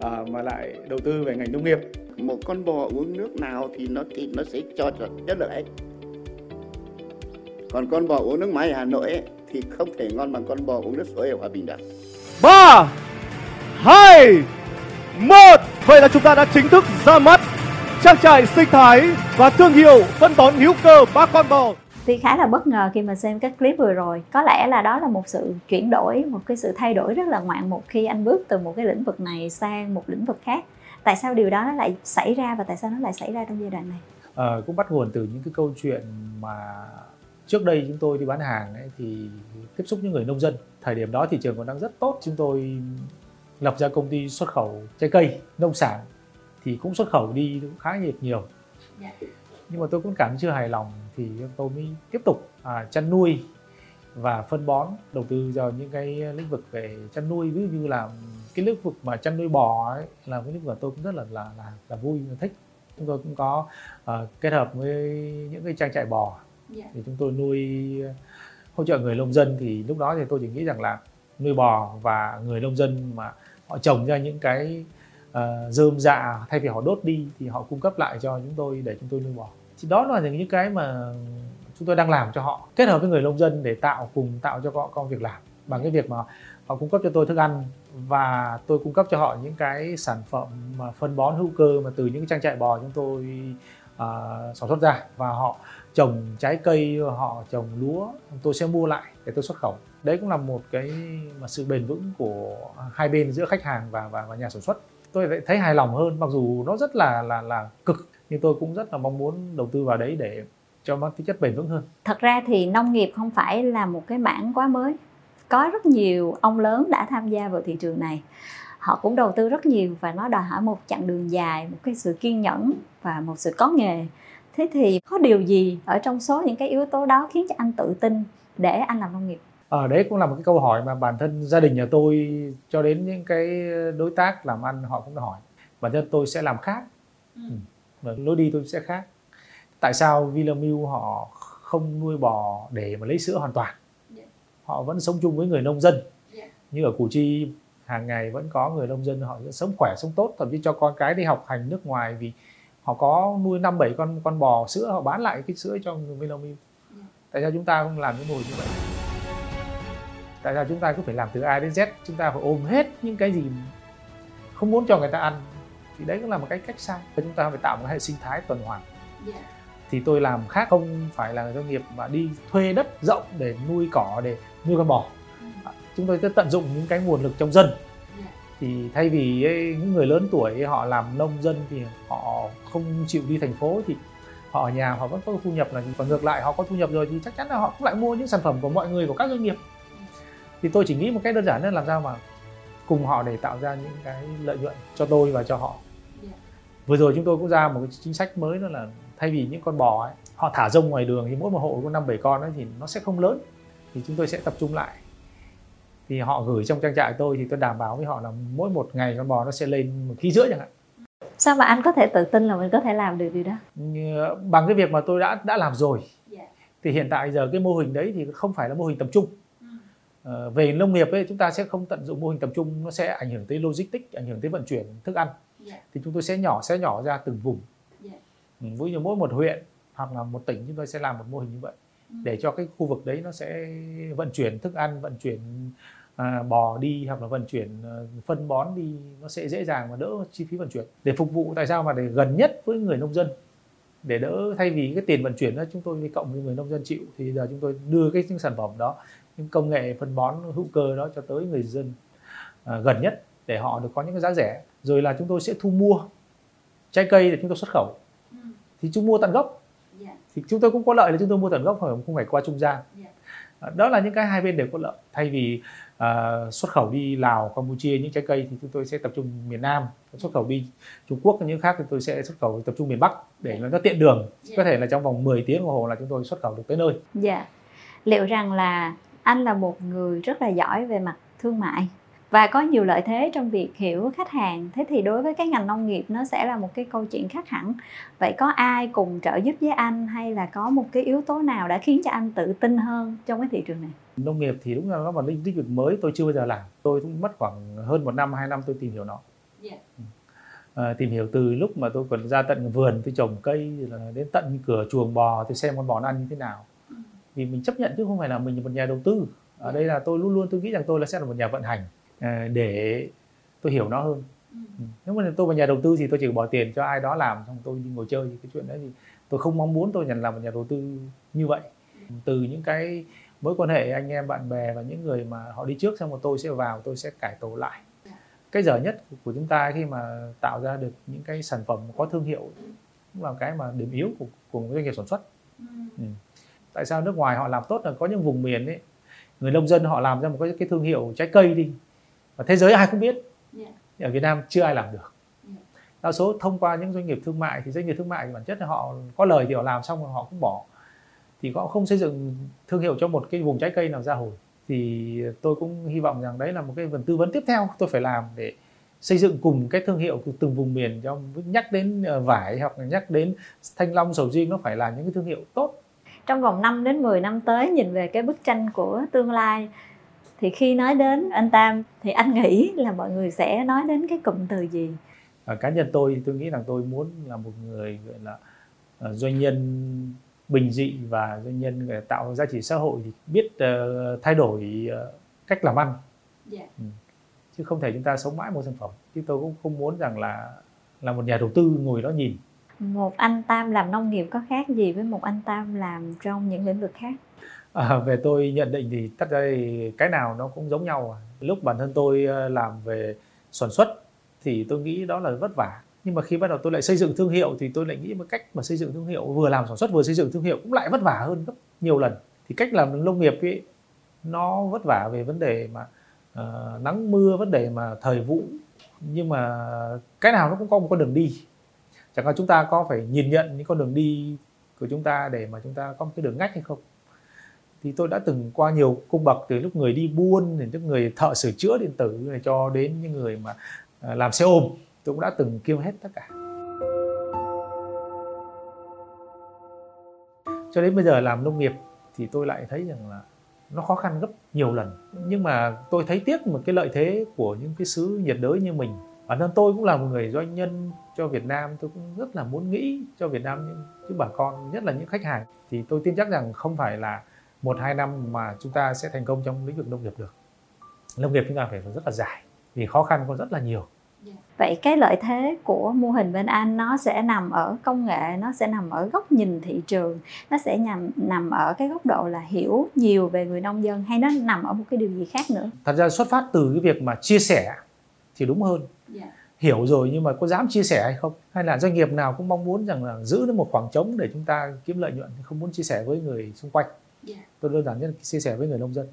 à, mà lại đầu tư về ngành nông nghiệp. Một con bò uống nước nào thì nó thịt nó sẽ cho chất lượng ấy còn con bò uống nước máy ở Hà Nội ấy, thì không thể ngon bằng con bò uống nước suối ở Hòa Bình được. Ba hai một. Vậy là chúng ta đã chính thức ra mắt trang trại sinh thái và thương hiệu phân bón hữu cơ ba con bò Thì khá là bất ngờ khi mà xem các clip vừa rồi. Có lẽ là đó là một sự chuyển đổi, một cái sự thay đổi rất là ngoạn mục khi anh bước từ một cái lĩnh vực này sang một lĩnh vực khác. Tại sao điều đó nó lại xảy ra và tại sao nó lại xảy ra trong giai đoạn này? Ờ, cũng bắt nguồn từ những cái câu chuyện mà trước đây chúng tôi đi bán hàng ấy, thì tiếp xúc những người nông dân thời điểm đó thị trường còn đang rất tốt chúng tôi lập ra công ty xuất khẩu trái cây nông sản thì cũng xuất khẩu đi cũng khá nhiều nhiều Dạ. Nhưng mà tôi cũng cảm thấy chưa hài lòng thì tôi mới tiếp tục à, chăn nuôi và phân bón đầu tư vào những cái lĩnh vực về chăn nuôi. Ví dụ như là cái lĩnh vực mà chăn nuôi bò ấy là cái lĩnh vực mà tôi cũng rất là là là, là vui và thích. Chúng tôi cũng có ờ, kết hợp với những cái trang trại bò. Dạ. thì chúng tôi nuôi hỗ trợ người nông dân thì lúc đó thì tôi chỉ nghĩ rằng là nuôi bò và người nông dân mà họ trồng ra những cái uh, dạ thay vì họ đốt đi thì họ cung cấp lại cho chúng tôi để chúng tôi nuôi bò thì đó là những cái mà chúng tôi đang làm cho họ kết hợp với người nông dân để tạo cùng tạo cho họ công việc làm bằng cái việc mà họ cung cấp cho tôi thức ăn và tôi cung cấp cho họ những cái sản phẩm mà phân bón hữu cơ mà từ những trang trại bò chúng tôi uh, sản xuất ra. Và họ trồng trái cây họ trồng lúa tôi sẽ mua lại để tôi xuất khẩu. Đấy cũng là một cái mà sự bền vững của hai bên giữa khách hàng và và, và nhà sản xuất tôi lại thấy hài lòng hơn mặc dù nó rất là là là cực nhưng tôi cũng rất là mong muốn đầu tư vào đấy để cho nó tính chất bền vững hơn Thật ra thì nông nghiệp không phải là một cái mảng quá mới. Có rất nhiều ông lớn đã tham gia vào thị trường này. Họ cũng đầu tư rất nhiều và nó đòi hỏi một chặng đường dài, một cái sự kiên nhẫn và một sự có nghề. Thế thì có điều gì ở trong số những cái yếu tố đó khiến cho anh tự tin để anh làm nông nghiệp? Ở đấy cũng là một cái câu hỏi mà bản thân gia đình nhà tôi cho đến những cái đối tác làm ăn họ cũng đã hỏi bản thân tôi sẽ làm khác Ừ. Ừ. lối đi tôi sẽ khác tại sao Vinamilk họ không nuôi bò để mà lấy sữa hoàn toàn Yeah. họ vẫn sống chung với người nông dân Yeah. như ở Củ Chi hàng ngày vẫn có người nông dân họ sống khỏe sống tốt thậm chí cho con cái đi học hành nước ngoài vì họ có nuôi năm bảy con con bò sữa họ bán lại cái sữa cho người Vinamilk tại sao chúng ta không làm những hình như vậy tại sao chúng ta cứ phải làm từ A đến Z? Chúng ta phải ôm hết những cái gì không muốn cho người ta ăn. Thì đấy cũng là một cái cách sai. Chúng ta phải tạo một hệ sinh thái tuần hoàn. Thì tôi làm khác không phải là doanh nghiệp mà đi thuê đất rộng để nuôi cỏ để nuôi con bò. Chúng tôi sẽ tận dụng những cái nguồn lực trong dân. Thì thay vì ấy, những người lớn tuổi họ làm nông dân thì họ không chịu đi thành phố thì họ ở nhà họ vẫn có thu nhập là còn ngược lại họ có thu nhập rồi thì chắc chắn là họ cũng lại mua những sản phẩm của mọi người của các doanh nghiệp thì tôi chỉ nghĩ một cách đơn giản là làm sao mà cùng họ để tạo ra những cái lợi nhuận cho tôi và cho họ. Vừa rồi chúng tôi cũng ra một cái chính sách mới đó là thay vì những con bò ấy họ thả rông ngoài đường thì mỗi một hộ có năm bảy con ấy, thì nó sẽ không lớn thì chúng tôi sẽ tập trung lại. Thì họ gửi trong trang trại tôi thì tôi đảm bảo với họ là mỗi một ngày con bò nó sẽ lên một ký rưỡi chẳng hạn. Sao mà anh có thể tự tin là mình có thể làm được điều đó? Như, bằng cái việc mà tôi đã đã làm rồi. Thì hiện tại giờ cái mô hình đấy thì không phải là mô hình tập trung về nông nghiệp ấy chúng ta sẽ không tận dụng mô hình tập trung nó sẽ ảnh hưởng tới logistics ảnh hưởng tới vận chuyển thức ăn. Thì chúng tôi sẽ nhỏ sẽ nhỏ ra từng vùng. Ừ, ví dụ mỗi một huyện hoặc là một tỉnh chúng tôi sẽ làm một mô hình như vậy. Để cho cái khu vực đấy nó sẽ vận chuyển thức ăn vận chuyển à, bò đi hoặc là vận chuyển à, phân bón đi nó sẽ dễ dàng và đỡ chi phí vận chuyển. Để phục vụ tại sao mà để gần nhất với người nông dân? Để đỡ thay vì cái tiền vận chuyển đó chúng tôi cộng với người nông dân chịu thì giờ chúng tôi đưa cái những sản phẩm đó những công nghệ phân bón hữu cơ đó cho tới người dân à, gần nhất để họ được có những cái giá rẻ. Rồi là chúng tôi sẽ thu mua trái cây để chúng tôi xuất khẩu. Thì chúng mua tận gốc. Thì chúng tôi cũng có lợi là chúng tôi mua tận gốc không không phải qua trung gian. À, đó là những cái hai bên đều có lợi. Thay vì à, xuất khẩu đi Lào Campuchia những trái cây thì chúng tôi sẽ tập trung miền Nam xuất khẩu đi Trung Quốc những khác thì tôi sẽ xuất khẩu tập trung miền Bắc để nó tiện đường. Có thể là trong vòng 10 tiếng đồng hồ là chúng tôi xuất khẩu được tới nơi. Dạ. Liệu rằng là anh là một người rất là giỏi về mặt thương mại và có nhiều lợi thế trong việc hiểu khách hàng. Thế thì đối với cái ngành nông nghiệp nó sẽ là một cái câu chuyện khác hẳn. Vậy có ai cùng trợ giúp với anh hay là có một cái yếu tố nào đã khiến cho anh tự tin hơn trong cái thị trường này? Nông nghiệp thì đúng là nó là lĩnh vực mới tôi chưa bao giờ làm. Tôi cũng mất khoảng hơn một năm hai năm tôi tìm hiểu nó. À, tìm hiểu từ lúc mà tôi còn ra tận vườn tôi trồng cây là đến tận cửa chuồng bò tôi xem con bò nó ăn như thế nào vì mình chấp nhận chứ không phải là mình là một nhà đầu tư. Ở đây là tôi luôn luôn tôi nghĩ rằng tôi là sẽ là một nhà vận hành à, để tôi hiểu nó hơn. Ừ. nếu mà tôi là nhà đầu tư thì tôi chỉ bỏ tiền cho ai đó làm xong tôi đi ngồi chơi cái chuyện đấy thì tôi không mong muốn tôi nhận làm một nhà đầu tư như vậy. Từ những cái mối quan hệ anh em bạn bè và những người mà họ đi trước xong rồi tôi sẽ vào tôi sẽ cải tổ lại. Cái dở nhất của chúng ta khi mà tạo ra được những cái sản phẩm có thương hiệu cũng là cái mà điểm yếu của, của doanh nghiệp sản xuất. Ừ. tại sao nước ngoài họ làm tốt là có những vùng miền ấy người nông dân họ làm ra một cái, cái thương hiệu trái cây đi và thế giới ai cũng biết. Yeah. ở Việt Nam chưa ai làm được. Yeah. đa số thông qua những doanh nghiệp thương mại thì doanh nghiệp thương mại thì bản chất là họ có lời thì họ làm xong rồi họ cũng bỏ. Thì họ không xây dựng thương hiệu cho một cái vùng trái cây nào ra hồi. Thì tôi cũng hy vọng rằng đấy là một cái phần tư vấn tiếp theo tôi phải làm để xây dựng cùng cái thương hiệu của từng vùng miền. Cho nhắc đến ờ, vải hoặc là nhắc đến thanh long sầu riêng nó phải là những cái thương hiệu tốt trong vòng 5 đến 10 năm tới nhìn về cái bức tranh của tương lai thì khi nói đến anh Tam thì anh nghĩ là mọi người sẽ nói đến cái cụm từ gì? À, cá nhân tôi tôi nghĩ rằng tôi muốn là một người gọi là uh, doanh nhân bình dị và doanh nhân tạo giá trị xã hội thì biết uh, thay đổi uh, cách làm ăn. Yeah. Ừ. Chứ không thể chúng ta sống mãi một sản phẩm. Chứ tôi cũng không muốn rằng là là một nhà đầu tư ngồi đó nhìn. Một anh Tam làm nông nghiệp có khác gì với một anh Tam làm trong những lĩnh vực khác? À, về tôi nhận định thì tất ra cái nào nó cũng giống nhau. À. Lúc bản thân tôi ờ, làm về sản xuất thì tôi nghĩ đó là vất vả. Nhưng mà khi bắt đầu tôi lại xây dựng thương hiệu thì tôi lại nghĩ một cách mà xây dựng thương hiệu vừa làm sản xuất vừa xây dựng thương hiệu cũng lại vất vả hơn gấp nhiều lần. Thì cách làm nông nghiệp ấy nó vất vả về vấn đề mà uh, nắng mưa, vấn đề mà thời vụ nhưng mà cái nào nó cũng có một con đường đi. Chẳng hạn chúng ta có phải nhìn nhận những con đường đi của chúng ta để mà chúng ta có một cái đường ngách hay không? Thì tôi đã từng qua nhiều cung bậc, từ lúc người đi buôn đến lúc người thợ sửa chữa điện tử này cho đến những người mà à, làm xe ôm, tôi cũng đã từng kiêm hết tất cả. Cho đến bây giờ làm nông nghiệp thì tôi lại thấy rằng là nó khó khăn gấp nhiều lần. Nhưng mà tôi thấy tiếc một cái lợi thế của những cái xứ nhiệt đới như mình bản thân tôi cũng là một người doanh nhân cho Việt Nam tôi cũng rất là muốn nghĩ cho Việt Nam nhưng chứ bà con nhất là những khách hàng. Thì tôi tin chắc rằng không phải là một hai năm mà chúng ta sẽ thành công trong lĩnh vực nông nghiệp được. Nông nghiệp chúng ta phải rất là dài vì khó khăn còn rất là nhiều. Vậy cái lợi thế của mô hình bên anh nó sẽ nằm ở công nghệ nó sẽ nằm ở góc nhìn thị trường nó sẽ nằm nằm ở cái góc độ là hiểu nhiều về người nông dân hay nó nằm ở một cái điều gì khác nữa? Thật ra xuất phát từ cái việc mà chia sẻ thì đúng hơn. Yeah. hiểu rồi nhưng mà có dám chia sẻ hay không? Hay là doanh nghiệp nào cũng mong muốn rằng là giữ được một khoảng trống để chúng ta kiếm lợi nhuận không muốn chia sẻ với người xung quanh? Yeah. tôi đơn giản nhất là chia sẻ với người nông dân.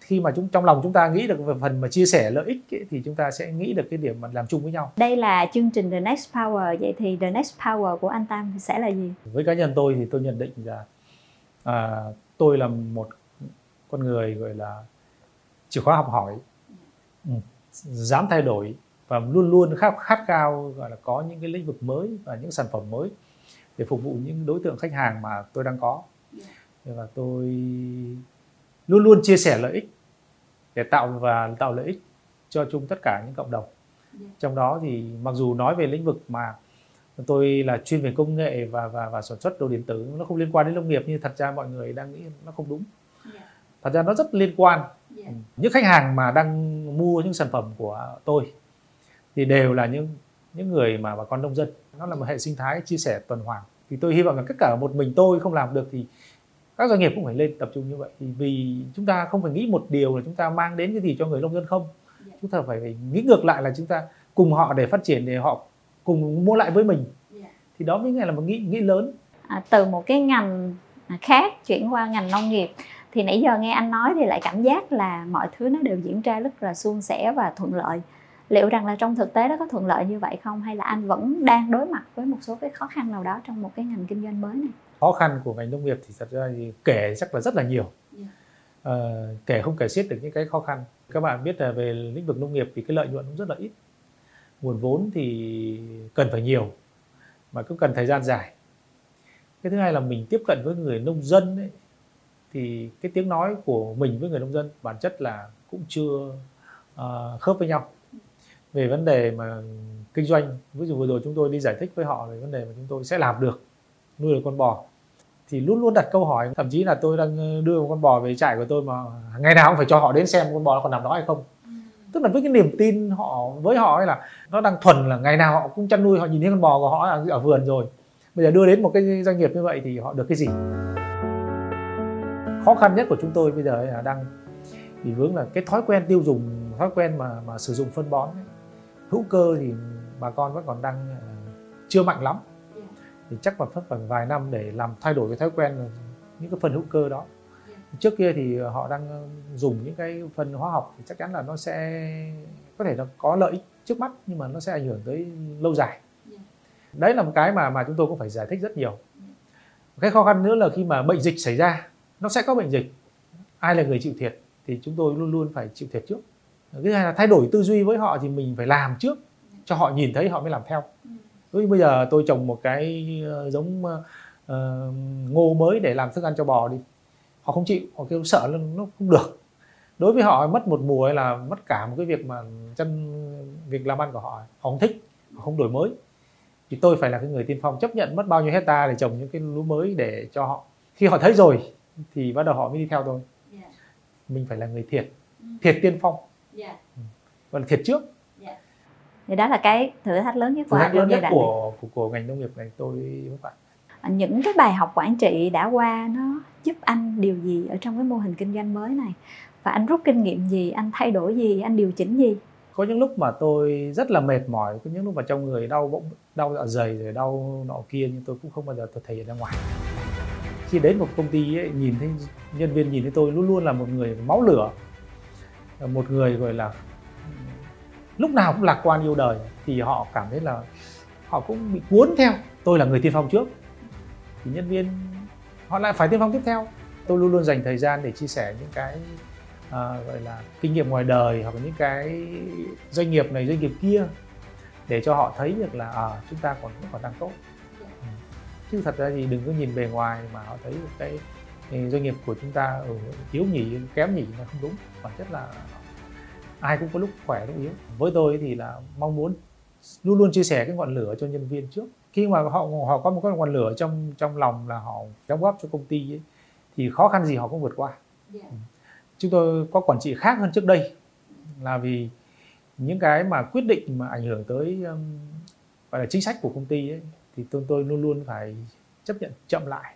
Khi mà chúng trong lòng chúng ta nghĩ được về phần mà chia sẻ lợi ích ấy, thì chúng ta sẽ nghĩ được cái điểm mà làm chung với nhau. Đây là chương trình The Next Power. Vậy thì The Next Power của anh Tam sẽ là gì? Với cá nhân tôi thì tôi nhận định là à, tôi là một con người gọi là chìa khóa học hỏi, ừ, dám thay đổi và luôn luôn khát khát khao gọi là có những cái lĩnh vực mới và những sản phẩm mới để phục vụ những đối tượng khách hàng mà tôi đang có. Và tôi luôn luôn chia sẻ lợi ích để tạo và tạo lợi ích cho chung tất cả những cộng đồng yeah. trong đó thì mặc dù nói về lĩnh vực mà tôi là chuyên về công nghệ và và và sản xuất đồ điện tử nó không liên quan đến nông nghiệp nhưng thật ra mọi người đang nghĩ nó không đúng yeah. thật ra nó rất liên quan những khách hàng mà đang mua những sản phẩm của tôi thì đều là những những người mà bà con nông dân. Nó là một hệ sinh thái chia sẻ tuần hoàn. Thì tôi hy vọng là tất cả một mình tôi không làm được thì các doanh nghiệp cũng phải lên tập trung như vậy. Thì vì chúng ta không phải nghĩ một điều là chúng ta mang đến cái gì cho người nông dân không. Yeah. chúng ta phải, phải nghĩ ngược lại là chúng ta cùng họ để phát triển để họ cùng mua lại với mình. Yeah. thì đó mới là một nghĩ nghĩ lớn. À, từ một cái ngành khác chuyển qua ngành nông nghiệp thì nãy giờ nghe anh nói thì lại cảm giác là mọi thứ nó đều diễn ra rất là suôn sẻ và thuận lợi. Liệu rằng là trong thực tế nó có thuận lợi như vậy không? Hay là anh vẫn đang đối mặt với một số cái khó khăn nào đó trong một cái ngành kinh doanh mới này? Khó khăn của ngành nông nghiệp thì thật ra thì kể chắc là rất là nhiều. À, kể không kể xiết được những cái khó khăn. Các bạn biết là về lĩnh vực nông nghiệp thì cái lợi nhuận cũng rất là ít. Nguồn vốn thì cần phải nhiều mà cũng cần thời gian dài. Cái thứ hai là mình tiếp cận với người nông dân ấy, thì cái tiếng nói của mình với người nông dân bản chất là cũng chưa uh, khớp với nhau. Về vấn đề mà kinh doanh ví dụ vừa rồi chúng tôi đi giải thích với họ về vấn đề mà chúng tôi sẽ làm được nuôi được con bò. Thì luôn luôn đặt câu hỏi thậm chí là tôi đang đưa một con bò về trại của tôi mà ngày nào cũng phải cho họ đến xem con bò nó còn nằm đó hay không. Ừ. tức là với cái niềm tin họ với họ ấy là nó đang thuần là ngày nào họ cũng chăn nuôi họ nhìn thấy con bò của họ ở, ở vườn rồi. Bây giờ đưa đến một cái doanh nghiệp như vậy thì họ được cái gì khó khăn nhất của chúng tôi bây giờ là đang bị vướng là cái thói quen tiêu dùng thói quen mà mà sử dụng phân bón ấy. hữu cơ thì bà con vẫn còn đang ờ, chưa mạnh lắm. Thì chắc còn phải vài năm để làm thay đổi cái thói quen những cái phần hữu cơ đó. Trước kia thì họ đang dùng những cái phần hóa học thì chắc chắn là nó sẽ có thể nó có lợi ích trước mắt nhưng mà nó sẽ ảnh hưởng tới lâu dài. Đấy là một cái mà mà chúng tôi cũng phải giải thích rất nhiều. Cái khó khăn nữa là khi mà bệnh dịch xảy ra nó sẽ có bệnh dịch. Ai là người chịu thiệt thì chúng tôi luôn luôn phải chịu thiệt trước. Thứ hai là thay đổi tư duy với họ thì mình phải làm trước cho họ nhìn thấy họ mới làm theo. Ví bây giờ tôi trồng một cái ờ, giống uh, ngô mới để làm thức ăn cho bò đi. Họ không chịu họ kêu sợ nó không được. Đối với họ mất một mùa hay là mất cả một cái việc mà chân việc làm ăn của họ họ không thích họ không đổi mới. Thì tôi phải là cái người tiên phong chấp nhận mất bao nhiêu hecta để trồng những cái lúa mới để cho họ. Khi họ thấy rồi thì bắt đầu họ mới đi theo tôi. Mình phải là người thiệt. Ừ. thiệt tiên phong. Yeah. và là thiệt trước. Thì đó là cái thử thách lớn nhất của thử thách lớn nhất của, của của ngành nông nghiệp này tôi các bạn. Những cái bài học quản trị đã qua nó giúp anh điều gì ở trong cái mô hình kinh doanh mới này? Và anh rút kinh nghiệm gì? Anh thay đổi gì? Anh điều chỉnh gì? Có những lúc mà tôi rất là mệt mỏi có những lúc mà trong người đau bụng đau dạ dày rồi đau nọ kia nhưng tôi cũng không bao giờ tôi thể hiện ra ngoài khi đến một công ty ấy, nhìn thấy nhân viên nhìn thấy tôi luôn luôn là một người máu lửa một người gọi là lúc nào cũng lạc quan yêu đời thì họ cảm thấy là họ cũng bị cuốn theo tôi là người tiên phong trước thì nhân viên họ lại phải tiên phong tiếp theo tôi luôn luôn dành thời gian để chia sẻ những cái uh, gọi là kinh nghiệm ngoài đời hoặc là những cái doanh nghiệp này doanh nghiệp kia để cho họ thấy được là à, chúng ta còn vẫn còn đang tốt chứ thật ra thì đừng có nhìn bề ngoài mà họ thấy cái, doanh nghiệp của chúng ta ở thiếu nhỉ kém nhỉ là không đúng. Bản chất là ai cũng có lúc khỏe lúc yếu. Với tôi thì là mong muốn luôn luôn chia sẻ cái ngọn lửa cho nhân viên trước. Khi mà họ họ có một cái ngọn lửa trong trong lòng là họ đóng góp cho công ty ấy, thì khó khăn gì họ cũng vượt qua. Yeah. chúng tôi có quản trị khác hơn trước đây là vì những cái mà quyết định mà ảnh hưởng tới um, gọi là chính sách của công ty ấy, thì tôi tôi luôn luôn phải chấp nhận chậm lại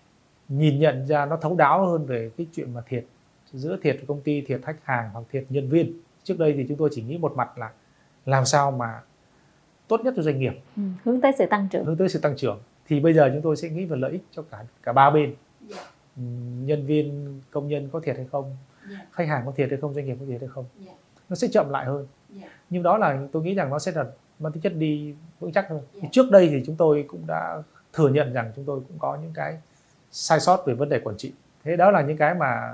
nhìn nhận ra nó thấu đáo hơn về cái chuyện mà thiệt giữa thiệt của công ty thiệt khách hàng hoặc thiệt nhân viên. Trước đây thì chúng tôi chỉ nghĩ một mặt là làm sao mà tốt nhất cho doanh nghiệp. Ừ, hướng tới sự tăng trưởng. Hướng tới sự tăng trưởng. Thì bây giờ chúng tôi sẽ nghĩ về lợi ích cho cả cả ba bên. Yeah. Ừ, nhân viên công nhân có thiệt hay không? Yeah. khách hàng có thiệt hay không? Doanh nghiệp có thiệt hay không? Yeah. nó sẽ chậm lại hơn. Yeah. nhưng đó là tôi nghĩ rằng nó sẽ là mang tính chất đi vững chắc hơn. Yeah. trước đây thì chúng tôi cũng đã thừa nhận rằng chúng tôi cũng có những cái sai sót về vấn đề quản trị. Thế đó là những cái mà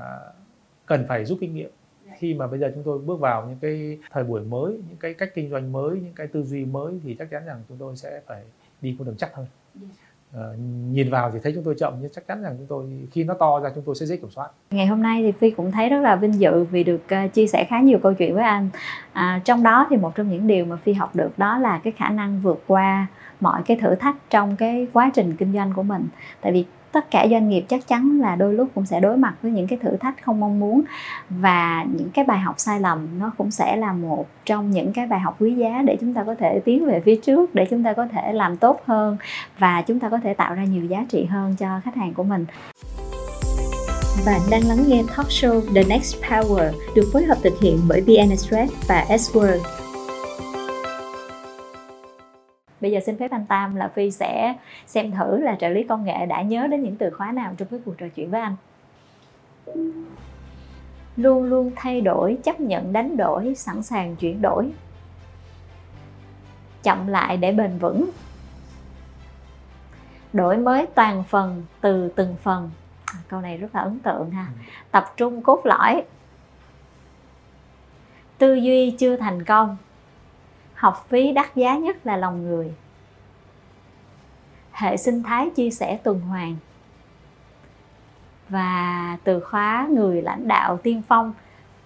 cần phải rút kinh nghiệm. Khi mà bây giờ chúng tôi bước vào những cái thời buổi mới những cái cách kinh doanh mới những cái tư duy mới thì chắc chắn rằng chúng tôi sẽ phải đi con đường chắc hơn uh, nhìn vào thì thấy chúng tôi chậm nhưng chắc chắn rằng chúng tôi khi nó to ra chúng tôi sẽ dễ kiểm soát. Ngày hôm nay thì phi cũng thấy rất là vinh dự vì được uh, chia sẻ khá nhiều câu chuyện với anh. À, trong đó thì một trong những điều mà phi học được đó là cái khả năng vượt qua mọi cái thử thách trong cái quá trình kinh doanh của mình. Tại vì tất cả doanh nghiệp chắc chắn là đôi lúc cũng sẽ đối mặt với những cái thử thách không mong muốn và những cái bài học sai lầm nó cũng sẽ là một trong những cái bài học quý giá để chúng ta có thể tiến về phía trước, để chúng ta có thể làm tốt hơn và chúng ta có thể tạo ra nhiều giá trị hơn cho khách hàng của mình bạn đang lắng nghe talk show The Next Power được phối hợp thực hiện bởi VN Express và S-World bây giờ xin phép anh Tam là Phi sẽ xem thử là trợ lý công nghệ đã nhớ đến những từ khóa nào trong cái cuộc trò chuyện với anh. Luôn luôn thay đổi, chấp nhận đánh đổi, sẵn sàng chuyển đổi. Chậm lại để bền vững. Đổi mới toàn phần, từ từng phần. À, câu này rất là ấn tượng ha. Tập trung cốt lõi. Tư duy chưa thành công học phí đắt giá nhất là lòng người hệ sinh thái chia sẻ tuần hoàn và từ khóa người lãnh đạo tiên phong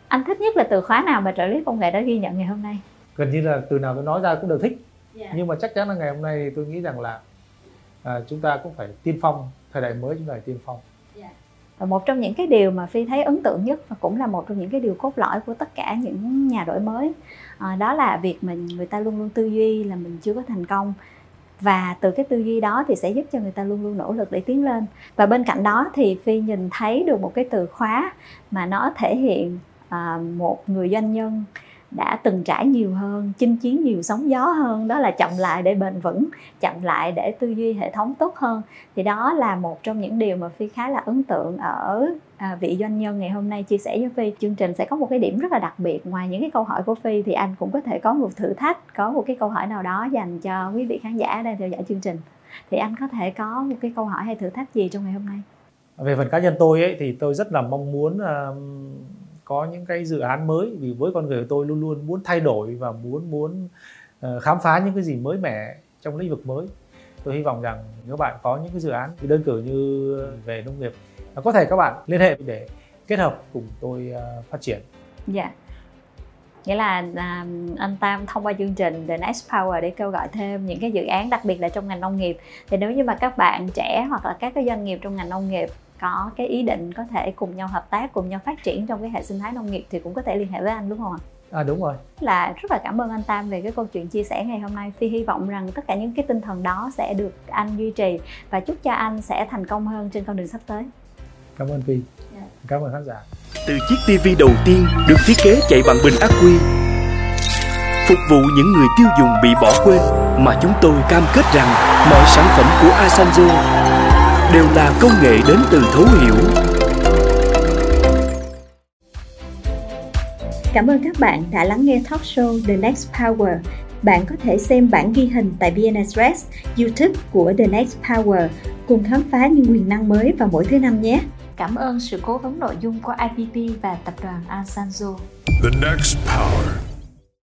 anh thích nhất là từ khóa nào mà trợ lý công nghệ đã ghi nhận ngày hôm nay gần như là từ nào tôi nói ra cũng đều thích yeah. Dạ. nhưng mà chắc chắn là ngày hôm nay tôi nghĩ rằng là à, chúng ta cũng phải tiên phong thời đại mới chúng ta phải tiên phong yeah. Và một trong những cái điều mà phi thấy ấn tượng nhất và cũng là một trong những cái điều cốt lõi của tất cả những nhà đổi mới à, đó là việc mình người ta luôn luôn tư duy là mình chưa có thành công. Và từ cái tư duy đó thì sẽ giúp cho người ta luôn luôn nỗ lực để tiến lên. Và bên cạnh đó thì phi nhìn thấy được một cái từ khóa mà nó thể hiện à, một người doanh nhân đã từng trải nhiều hơn chinh chiến nhiều sóng gió hơn đó là chậm lại để bền vững chậm lại để tư duy hệ thống tốt hơn. Thì đó là một trong những điều mà phi khá là ấn tượng ở à, vị doanh nhân ngày hôm nay chia sẻ với phi. Chương trình sẽ có một cái điểm rất là đặc biệt ngoài những cái câu hỏi của phi thì anh cũng có thể có một thử thách có một cái câu hỏi nào đó dành cho quý vị khán giả đang theo dõi chương trình. Thì anh có thể có một cái câu hỏi hay thử thách gì trong ngày hôm nay? Về phần cá nhân tôi ấy thì tôi rất là mong muốn uh, có những cái dự án mới vì với con người của tôi luôn luôn muốn thay đổi và muốn muốn ờ, khám phá những cái gì mới mẻ trong lĩnh vực mới tôi hy vọng rằng nếu bạn có những cái dự án đơn cử như về nông nghiệp có thể các bạn liên hệ để kết hợp cùng tôi ờ, phát triển. Dạ. Yeah. Nghĩa là à, anh Tam thông qua chương trình The Next Power để kêu gọi thêm những cái dự án đặc biệt là trong ngành nông nghiệp. Thì nếu như mà các bạn trẻ hoặc là các cái doanh nghiệp trong ngành nông nghiệp có cái ý định có thể cùng nhau hợp tác, cùng nhau phát triển trong cái hệ sinh thái nông nghiệp thì cũng có thể liên hệ với anh đúng không ạ? À đúng rồi. Là rất là cảm ơn anh Tam về cái câu chuyện chia sẻ ngày hôm nay. Phi hy vọng rằng tất cả những cái tinh thần đó sẽ được anh duy trì và chúc cho anh sẽ thành công hơn trên con đường sắp tới cảm ơn Phi dạ. cảm ơn khán giả từ chiếc TV đầu tiên được thiết kế chạy bằng bình ắc quy phục vụ những người tiêu dùng bị bỏ quên mà chúng tôi cam kết rằng mọi sản phẩm của Asanzo đều là công nghệ đến từ thấu hiểu Cảm ơn các bạn đã lắng nghe talk show The Next Power. Bạn có thể xem bản ghi hình tại VN YouTube của The Next Power cùng khám phá những quyền năng mới vào mỗi thứ năm nhé. Cảm ơn sự cố vấn nội dung của IPP và tập đoàn Asanzo. The Next Power